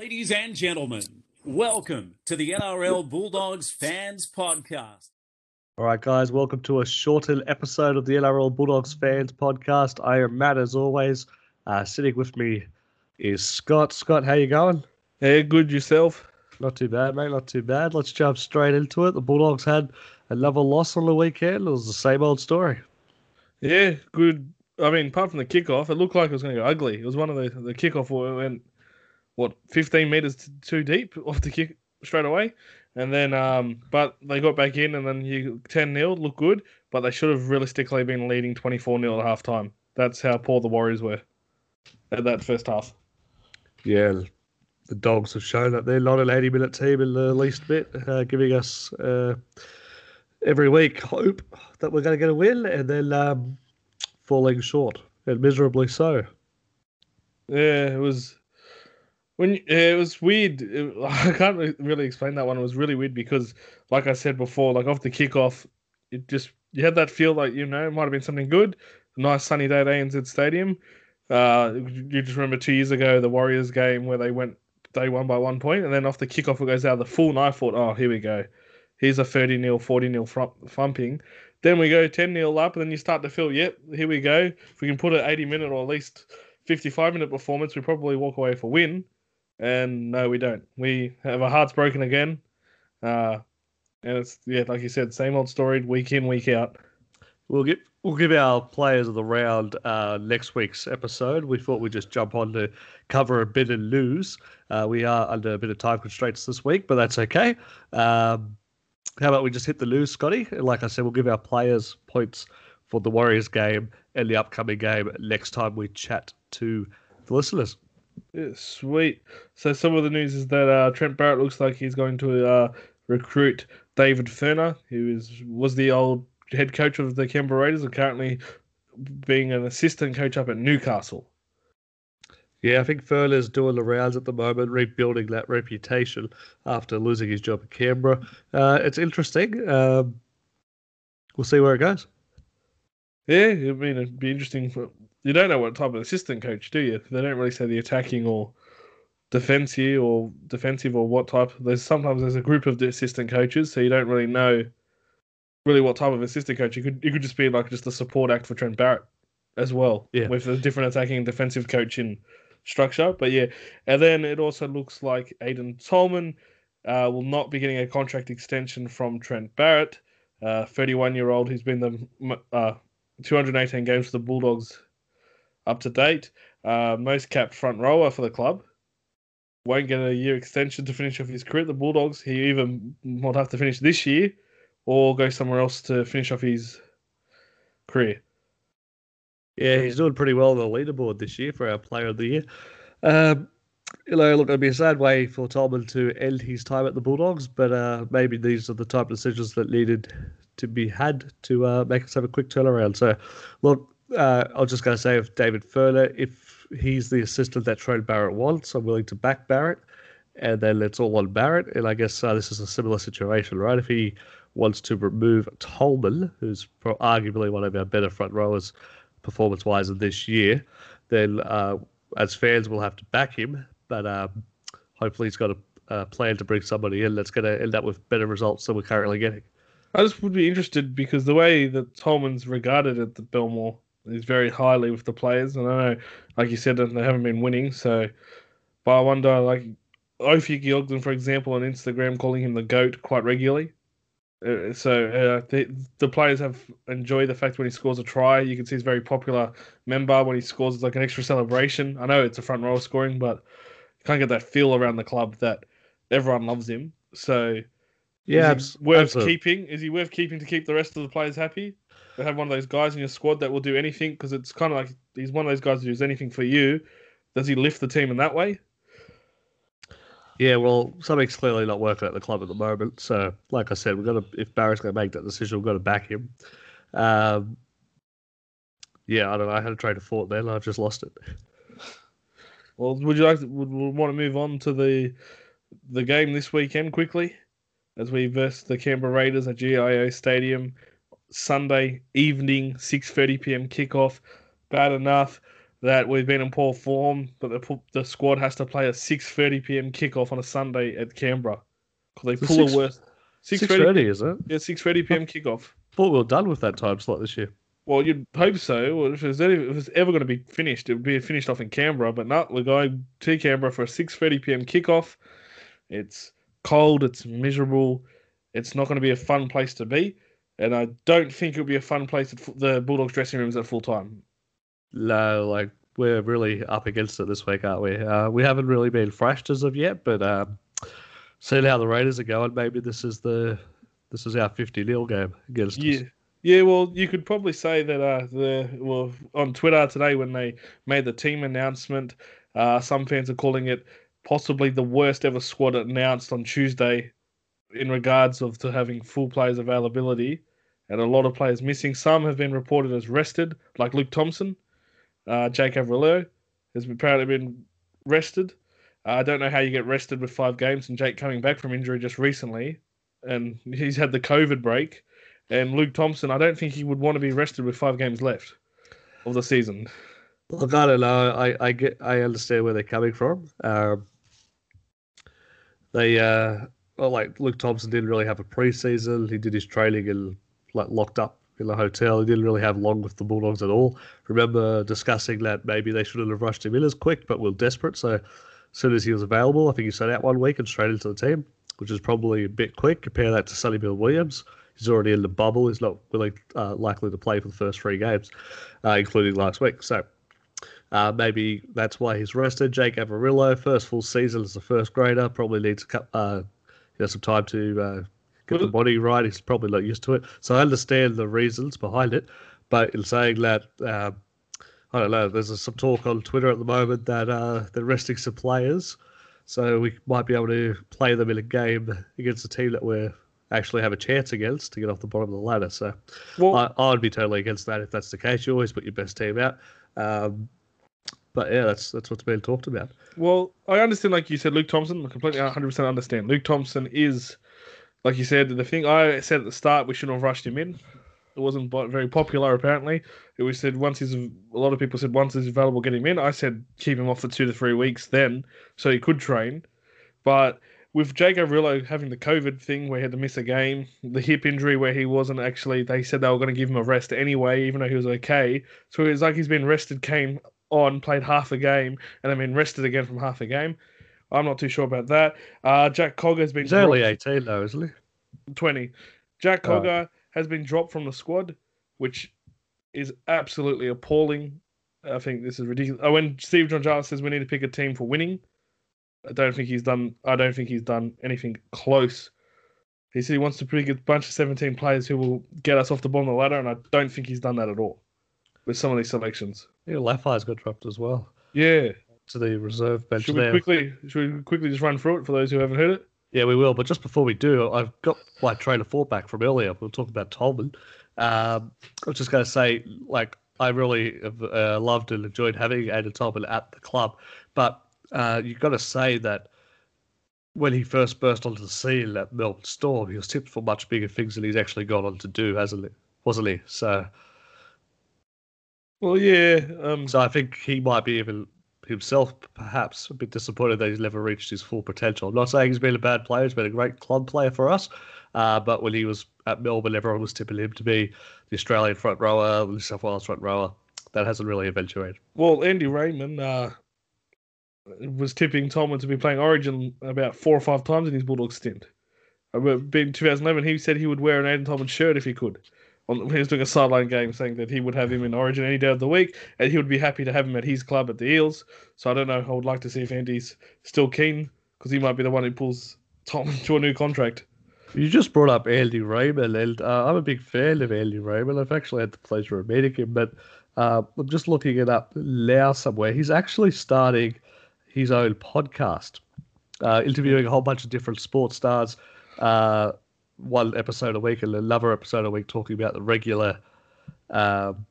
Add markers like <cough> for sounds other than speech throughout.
Ladies and gentlemen, welcome to the NRL Bulldogs Fans Podcast. All right, guys, welcome to a shortened episode of the NRL Bulldogs Fans Podcast. I am Matt, as always. Uh, sitting with me is Scott. Scott, how you going? Hey, good yourself. Not too bad, mate. Not too bad. Let's jump straight into it. The Bulldogs had another loss on the weekend. It was the same old story. Yeah, good. I mean, apart from the kickoff, it looked like it was going to go ugly. It was one of the the kickoff where it went what 15 meters t- too deep <laughs> off the kick straight away, and then um, but they got back in, and then you 10 0 look good, but they should have realistically been leading 24 0 at half time. That's how poor the Warriors were at that first half. Yeah, the Dogs have shown that they're not an 80 minute team in the least bit, uh, giving us uh, every week hope that we're going to get a win and then um, falling short and miserably so. Yeah, it was when it was weird. It, <laughs> I can't really explain that one. It was really weird because, like I said before, like off the kickoff, it just you had that feel like you know it might have been something good. nice sunny day at ANZ Stadium. Uh, you just remember two years ago the Warriors game where they went they won by one point, and then off the kickoff it goes out the full. I thought, oh, here we go. Here's a 30 0, 40 0 thumping. Then we go 10 0 up, and then you start to feel, yep, here we go. If we can put an 80 minute or at least 55 minute performance, we probably walk away for win. And no, we don't. We have our hearts broken again. Uh, and it's, yeah, like you said, same old story, week in, week out. We'll give we'll give our players of the round uh, next week's episode. We thought we'd just jump on to cover a bit and lose. Uh, we are under a bit of time constraints this week, but that's okay. Um, how about we just hit the lose, Scotty? Like I said, we'll give our players points for the Warriors game and the upcoming game next time we chat to the listeners. Sweet. So some of the news is that uh, Trent Barrett looks like he's going to uh, recruit David Furner, who is was the old head coach of the Canberra Raiders and currently being an assistant coach up at Newcastle. Yeah, I think Furner's doing the rounds at the moment, rebuilding that reputation after losing his job at Canberra. Uh, it's interesting. Um, we'll see where it goes. Yeah, I mean, it'd be interesting. For, you don't know what type of assistant coach, do you? They don't really say the attacking or defensive or defensive or what type. There's sometimes there's a group of assistant coaches, so you don't really know really what type of assistant coach. You could you could just be like just a support act for Trent Barrett as well. Yeah. With a different attacking and defensive coaching structure. But yeah. And then it also looks like Aiden Tolman uh, will not be getting a contract extension from Trent Barrett. 31 uh, year old who's been the uh, 218 games for the Bulldogs up to date. Uh, most capped front rower for the club. Won't get a year extension to finish off his career at the Bulldogs. He even might have to finish this year or go somewhere else to finish off his career. Yeah, he's doing pretty well on the leaderboard this year for our Player of the Year. Um, you know, look, it'd be a sad way for Tolman to end his time at the Bulldogs, but uh, maybe these are the type of decisions that needed to be had to uh, make us have a quick turnaround. So, look, uh, I was just going to say, if David Furner, if he's the assistant that Trent Barrett wants, I'm willing to back Barrett, and then it's all on Barrett. And I guess uh, this is a similar situation, right? If he wants to remove Tolman, who's arguably one of our better front rowers performance wise this year, then uh, as fans we'll have to back him. But um, hopefully he's got a, a, plan to bring somebody in that's going to end up with better results than we're currently getting. I just would be interested because the way that Tolman's regarded at the Belmore is very highly with the players, and I know, like you said, they haven't been winning. So, but I wonder, like Ophi Ogden, for example, on Instagram, calling him the goat quite regularly. Uh, so uh, the, the players have enjoyed the fact when he scores a try. You can see he's very popular member. When he scores, it's like an extra celebration. I know it's a front row scoring, but you can't get that feel around the club that everyone loves him. So yeah, is he worth keeping? Is he worth keeping to keep the rest of the players happy? To have one of those guys in your squad that will do anything because it's kind of like he's one of those guys who does anything for you. Does he lift the team in that way? Yeah, well, something's clearly not working at the club at the moment. So, like I said, we've got to. If Barry's going to make that decision, we've got to back him. Um, yeah, I don't know. I had a trade of thought then. I've just lost it. Well, would you like to, would, would want to move on to the the game this weekend quickly as we verse the Canberra Raiders at GIO Stadium Sunday evening, six thirty PM kickoff. Bad enough. that we've been in poor form, but the the squad has to play a 6:30 p.m. kickoff on a Sunday at Canberra because they pull six- a worse. Six 6:30 thirty, is it? Yeah, 6:30 p.m. kickoff. <laughs> Thought we were done with that time slot this year. Well, you'd hope so. Well, If it was, any- if it was ever going to be finished, it would be finished off in Canberra. But no, we're going to Canberra for a 6:30 p.m. kickoff. It's cold. It's miserable. It's not going to be a fun place to be, and I don't think it'll be a fun place at the Bulldogs dressing rooms at full time. No, like we're really up against it this week, aren't we? Uh, we haven't really been thrashed as of yet, but um, seeing how the Raiders are going, maybe this is the this is our fifty 0 game against Yeah. us. Yeah, well, you could probably say that uh, the well on Twitter today when they made the team announcement, uh, some fans are calling it possibly the worst ever squad announced on Tuesday, in regards of to having full players availability, and a lot of players missing. Some have been reported as rested, like Luke Thompson, uh, Jake Averillo has apparently been rested. Uh, I don't know how you get rested with five games, and Jake coming back from injury just recently, and he's had the COVID break. And Luke Thompson, I don't think he would want to be rested with five games left of the season. Look, I don't know. I, I get I understand where they're coming from. Um, they uh, well, like Luke Thompson didn't really have a preseason. He did his training and like locked up in a hotel. He didn't really have long with the Bulldogs at all. Remember discussing that maybe they shouldn't have rushed him in as quick, but we are desperate. So as soon as he was available, I think he sat out one week and straight into the team, which is probably a bit quick. Compare that to Sonny Bill Williams. He's already in the bubble. He's not really uh, likely to play for the first three games, uh, including last week. So uh, maybe that's why he's rested. Jake Averillo, first full season as a first grader, probably needs a uh, you know, some time to uh, get the body right. He's probably not used to it. So I understand the reasons behind it. But in saying that, um, I don't know, there's some talk on Twitter at the moment that uh, they're resting some players. So we might be able to play them in a game against a team that we actually have a chance against to get off the bottom of the ladder. So Well, I, I would be totally against that if that's the case. You always put your best team out. Um, but yeah, that's that's what's being talked about. Well, I understand, like you said, Luke Thompson. I completely 100% understand. Luke Thompson is, like you said, the thing I said at the start, we shouldn't have rushed him in. It wasn't very popular, apparently. It was said once he's, a lot of people said once he's available, get him in. I said keep him off for two to three weeks then, so he could train. But with Jake Averillo having the COVID thing where he had to miss a game, the hip injury where he wasn't actually, they said they were going to give him a rest anyway, even though he was okay. So it's like he's been rested, came on, played half a game, and then been rested again from half a game. I'm not too sure about that. Uh, Jack Cogger has been He's only dropped- 18 though, isn't he? 20. Jack Oh. Has been dropped from the squad, which is absolutely appalling. I think this is ridiculous. Oh, when Steve Georgallis says we need to pick a team for winning, I don't think he's done. I don't think he's done anything close. He said he wants to pick a bunch of 17 players who will get us off the bottom of the ladder, and I don't think he's done that at all with some of these selections. Yeah, Laffey's got dropped as well Yeah. to the reserve bench Should we now. quickly? Should we quickly just run through it for those who haven't heard it? Yeah, we will. But just before we do, I've got my train of thought back from earlier. We'll talk about Tolman. Um, I was just going to say, like, I really have uh, loved and enjoyed having Aiden Tolman at the club. But uh, you've got to say that when he first burst onto the scene at Melbourne Storm, he was tipped for much bigger things than he's actually gone on to do, hasn't he? Wasn't he? So, Well, yeah. Um, so I think he might be even himself perhaps a bit disappointed that he's never reached his full potential. I'm not saying he's been a bad player; he's been a great club player for us. Uh, but when he was at Melbourne, everyone was tipping him to be the Australian front rower, the New South Wales front rower. That hasn't really eventuated. Well, Andy Raymond uh, was tipping Tolman to be playing Origin about four or five times in his Bulldog stint. Uh, In 2011, he said he would wear an Aiden Tolman shirt if he could. On, he was doing a sideline game, saying that he would have him in Origin any day of the week, and he would be happy to have him at his club at the Eels. So I don't know. I would like to see if Andy's still keen because he might be the one who pulls Tom <laughs> to a new contract. You just brought up Andy Raymond, and uh, I'm a big fan of Andy Raymond. I've actually had the pleasure of meeting him, but uh, I'm just looking it up now somewhere. He's actually starting his own podcast, uh, interviewing a whole bunch of different sports stars. Uh, one episode a week and another episode a week talking about the regular, um,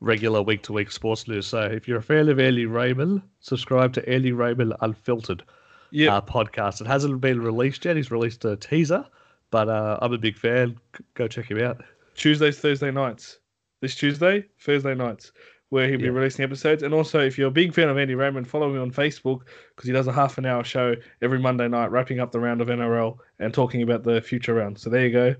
regular week to week sports news. So if you're a fan of Andy Raymond, subscribe to Andy Raymond Unfiltered Yeah, uh, podcast. It hasn't been released yet. He's released a teaser, but uh, I'm a big fan. Go check him out. Tuesdays, Thursday nights. This Tuesday, Thursday nights. Where he'll be Yeah. releasing episodes. And also, if you're a big fan of Andy Raymond, follow me on Facebook because he does a half an hour show every Monday night, wrapping up the round of NRL and talking about the future round. So there you go.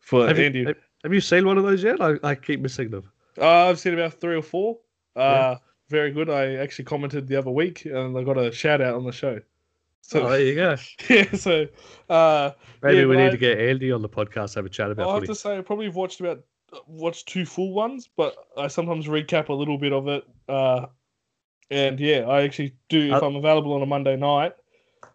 For Have Andy, you, have, you seen one of those yet? I, I keep missing them. uh, I've seen about three or four. Uh, Yeah. Very good. I actually commented the other week and I got a shout out on the show. So oh, there you go. <laughs> yeah, so uh, Maybe Yeah, we need I- to get Andy on the podcast have a chat about I'll have to say I probably have watched about watched two full ones, but I sometimes recap a little bit of it. Uh, and yeah, I actually do if Uh, I'm available on a Monday night,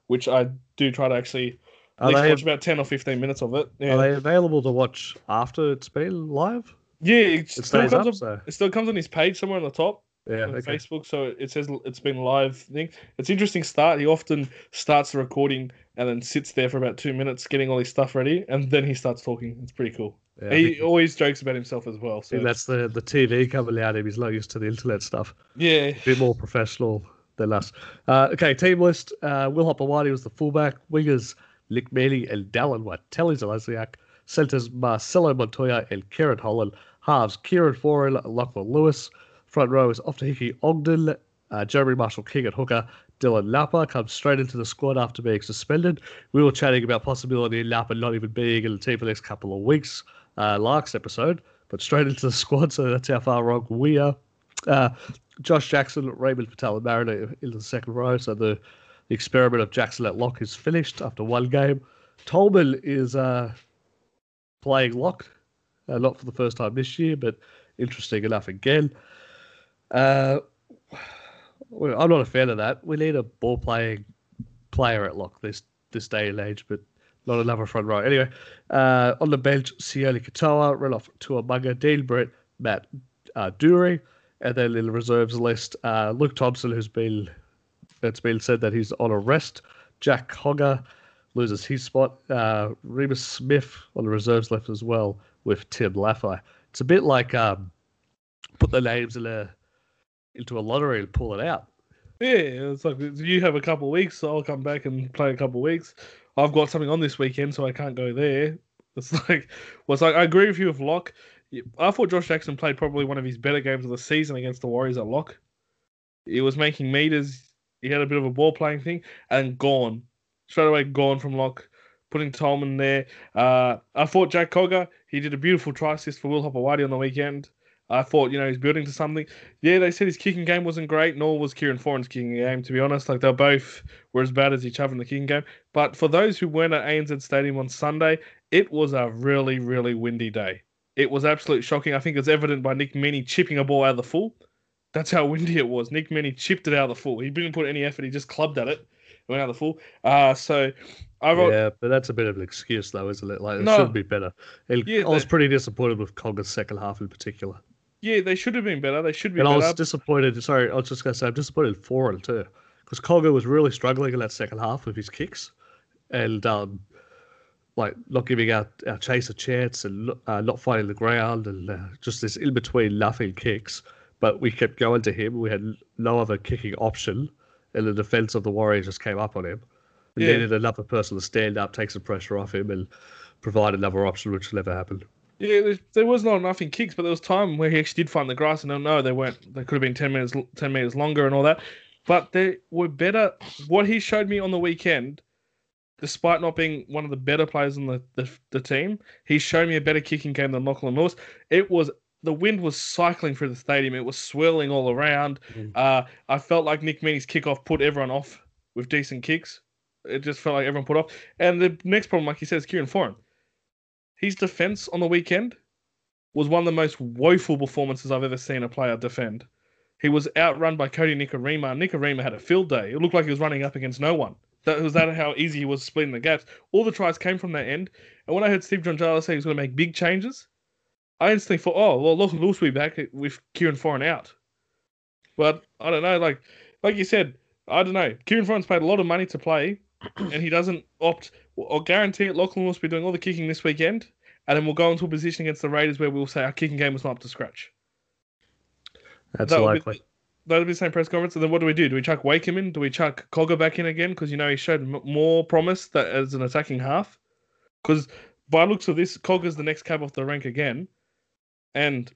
which I do try to actually at least watch about ten or fifteen minutes of it. Yeah, are they available to watch after it's been live? yeah, it It still comes up, up. so It still comes on his page somewhere on the top. Yeah. on Okay. Facebook, so it says it's been live thing. It's interesting start. He often starts the recording and then sits there for about two minutes getting all his stuff ready, and then he starts talking. It's pretty cool. Yeah, he always jokes about himself as well. So that's the the TV coming out. of him. He's not used to the internet stuff. yeah, A bit more professional than us. Uh, okay, team list. Uh, Will Hopoate was the fullback. Wingers, Nick Meaney and Dallin Telly Zelezniak. Centers, Marcelo Montoya and Kerrod Holland. Halves, Kieran Foran, Lachlan Lewis. Front row is Ofahiki Ogden, uh, Jeremy Marshall King at hooker. Dylan Napa comes straight into the squad after being suspended. We were chatting about possibility of Napa not even being in the team for the next couple of weeks uh, last episode, but straight into the squad, so that's how far wrong we are. Uh, Josh Jackson, Raymond Patel, and Mariner in the second row. So the, the experiment of Jackson at lock is finished after one game. Tolman is uh, playing lock, uh, not for the first time this year, but interesting enough again. Uh, I'm not a fan of that. We need a ball playing player at lock this this day and age, but not another front row. Anyway, uh, on the bench, Sione Katoa, run off to Dean Britt, Matt uh, Doorey, and then in the reserves list, uh, Luke Thompson, who's been it's been said that he's on a rest. Jack Cogger loses his spot. Uh, Reimis Smith on the reserves left as well with Tim Laffey. It's a bit like um, put the names in a into a lottery and pull it out. yeah. It's like you have a couple weeks, so I'll come back and play a couple weeks. I've got something on this weekend, so I can't go there. It's <laughs> like, well, it's like I agree with you with Lock. I thought Josh Jackson played probably one of his better games of the season against the Warriors at Lock. He was making meters. He had a bit of a ball playing thing, and gone straight away. Gone from Lock, putting Tolman there. Uh, I thought Jack Cogger. He did a beautiful try assist for Will Hopoate on the weekend. I thought, you know, he's building to something. Yeah, they said his kicking game wasn't great, nor was Kieran Foran's kicking game, to be honest. Like, they both were as bad as each other in the kicking game. But for those who weren't at ANZ Stadium on Sunday, it was a really, really windy day. It was absolutely shocking. I think it's evident by Nick Meaney chipping a ball out of the full. That's how <laughs> windy it was. Nick Meaney chipped it out of the full. He didn't put any effort. He just clubbed at it. It went out of the full. Uh, so I wrote, Yeah, but that's a bit of an excuse, though, isn't it? Like, it No. should be better. And Yeah, I was pretty disappointed with Cogger's second half in particular. Yeah, they should have been better. They should be And I was disappointed. Sorry, I was just going to say, I'm disappointed in Foran, too. Because Cogger was really struggling in that second half with his kicks. And, um, like, not giving our, our chase a chance and uh, not fighting the ground and uh, just this in between nothing kicks. But we kept going to him. We had no other kicking option. And the defense of the Warriors just came up on him. We Yeah. needed another person to stand up, take some pressure off him, and provide another option, which never happened. Yeah, there, was not enough in kicks, but there was time where he actually did find the grass, and no, they weren't. They could have been ten minutes, ten meters longer, and all that. But they were better. What he showed me on the weekend, despite not being one of the better players on the, the, the team, he showed me a better kicking game than Lachlan Lewis. It was the wind was cycling through the stadium. It was swirling all around. Mm. Uh, I felt like Nick Meaney's kickoff put everyone off with decent kicks. It just felt like everyone put off. And the next problem, like he says, Kieran Foran. His defense on the weekend was one of the most woeful performances I've ever seen a player defend. He was outrun by Kodi Nikorima. Nikarima had a field day. It looked like he was running up against no one. That was that how easy he was splitting the gaps. All the tries came from that end. And when I heard Steve John say he was going to make big changes, I instantly thought, oh, well, look, Lewis will be back with Kieran Foran out. But I don't know, like like you said, I don't know. Kieran Foran's paid a lot of money to play, <clears throat> and he doesn't opt or guarantee it. Lachlan will be doing all the kicking this weekend, and then we'll go into a position against the Raiders where we'll say our kicking game was not up to scratch. That's That be- likely. That'll be the same press conference. And then what do we do? Do we chuck Wakeham in? Do we chuck Cogger back in again? Because you know he showed m- more promise that as an attacking half. Because by looks of this, Cogger's the next cab off the rank again, and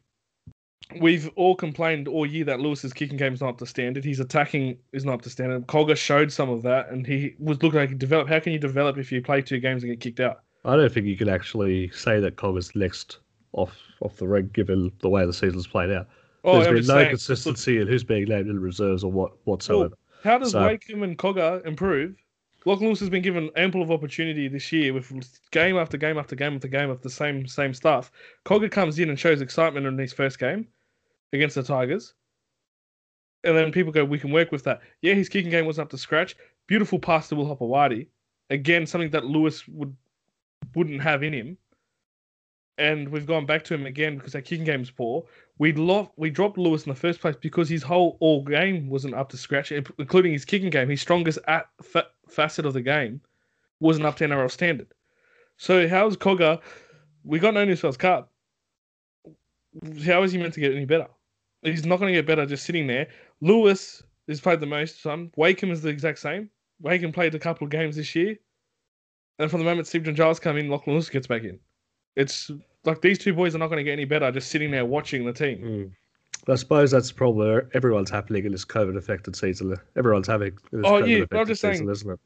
we've all complained all year that Lewis's kicking game is not up to standard. His attacking is not up to standard. Cogger showed some of that, and he was looking like he developed. How can you develop if you play two games and get kicked out? I don't think you could actually say that Cogger's next off off the rig given the way the season's played out. Oh, There's I'm been no saying, consistency in who's being named in reserves or what whatsoever. How does So- Wakeham and Cogger improve? Lachlan Lewis has been given ample of opportunity this year with game after game after game after game of the same same stuff. Cogger comes in and shows excitement in his first game against the Tigers. And then people go, we can work with that. Yeah, his kicking game wasn't up to scratch. Beautiful pass to Will Hopoate. Again, something that Lewis would wouldn't have in him. And we've gone back to him again because our kicking game's poor. We lo- we dropped Lewis in the first place because his whole all game wasn't up to scratch, including his kicking game. His strongest at fa- facet of the game wasn't up to NRL standard. So how's Cogger? We got no New South Cup. How is he meant to get any better? He's not going to get better just sitting there. Lewis has played the most. Some Wakeham is the exact same. Wakeham played a couple of games this year, and from the moment Steve Georgallis come in, Lachlan Lewis gets back in. It's like these two boys are not going to get any better just sitting there watching the team. Mm. I suppose that's the problem where everyone's happening in this COVID affected season. Everyone's having Oh, COVID yeah, I'm affected just season, saying- isn't it?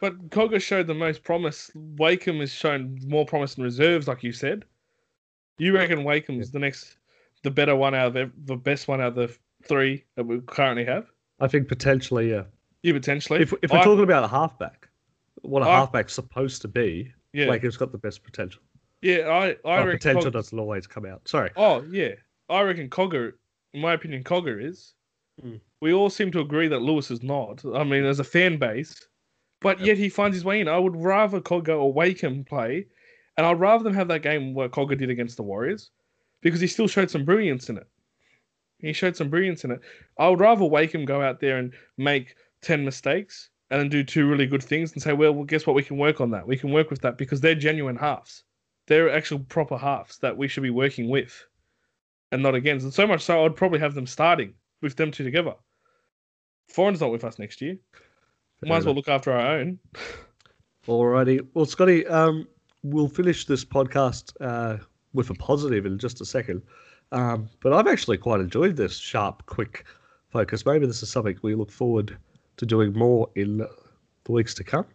But Cogger showed the most promise. Wakeham has shown more promise in reserves, like you said. You reckon Wakeham's the next, the better one out of ev- the best one out of the three that we currently have? I think potentially, yeah. You potentially. If, if we're I- talking about a halfback, what a I- halfback's supposed to be, yeah, Wakeham's got the best potential. yeah, I, I But reckon. potential Cog- doesn't always come out. Sorry. oh yeah, I reckon Cogger. In my opinion, Cogger is. Hmm. We all seem to agree that Lewis is not. I mean, as a fan base, but yet he finds his way in. I would rather Cogger or Wakeham play, and I'd rather them have that game where Cogger did against the Warriors, because he still showed some brilliance in it. He showed some brilliance in it. I would rather Wakeham go out there and make ten mistakes and then do two really good things and say, well, well, guess what? We can work on that. We can work with that because they're genuine halves. They're actual proper halves that we should be working with, and not against. And so much so, I'd probably have them starting with them two together. Foran's not with us next year. Might as well look after our own. Alrighty. Well, Scotty, um, we'll finish this podcast uh, with a positive in just a second. Um, but I've actually quite enjoyed this sharp, quick focus. Maybe this is something we look forward to doing more in the weeks to come.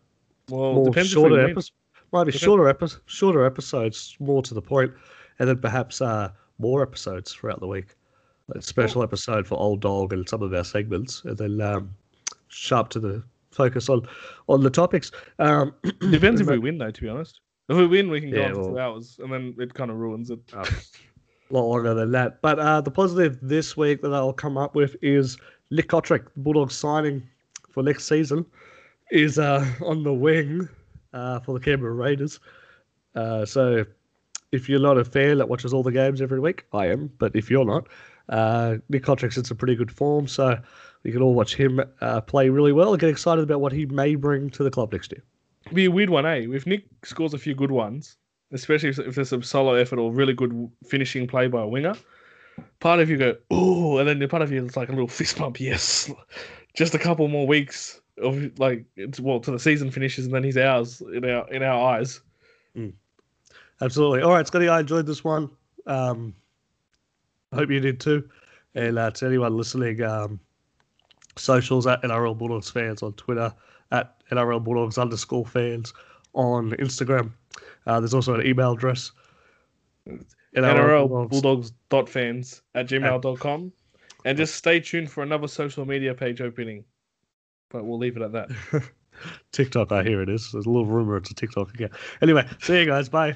Well, more depends shorter episodes. Maybe Depend- shorter episodes, shorter episodes, more to the point, and then perhaps uh, more episodes throughout the week. A special episode for Old Dog and some of our segments, and then um, sharp to the focus on on the topics. Um, <clears throat> Depends if we win, though. To be honest, if we win, we can go Yeah, on for two hours, and then it kind of ruins it. a lot longer than that. But uh, the positive this week that I'll come up with is Nick Cotric, the Bulldogs signing for next season, is uh, on the wing uh, for the Canberra Raiders. Uh, so if you're not a fan that watches all the games every week, I am. But if you're not, uh, Nick Cotric's in some pretty good form. So we can all watch him uh, play really well and get excited about what he may bring to the club next year. Be a weird one, eh? If Nick scores a few good ones, especially if, if there's some solo effort or really good finishing play by a winger, part of you go, oh, and then the part of you is like a little fist bump, yes. <laughs> Just a couple more weeks of like, it's, well, to the season finishes, and then he's ours in our in our eyes. Absolutely. All right, Scotty, I enjoyed this one. Um, I hope you did too. And uh, to anyone listening, um, socials at NRL Bulldogs fans on Twitter, at NRL Bulldogs underscore fans on Instagram. Uh, there's also an email address. NRL Bulldogs. Bulldogs dot fans at gmail.com. And just stay tuned for another social media page opening. But we'll leave it at that. <laughs> TikTok, I hear it is. There's a little rumor it's a TikTok again. Anyway, see you guys. Bye.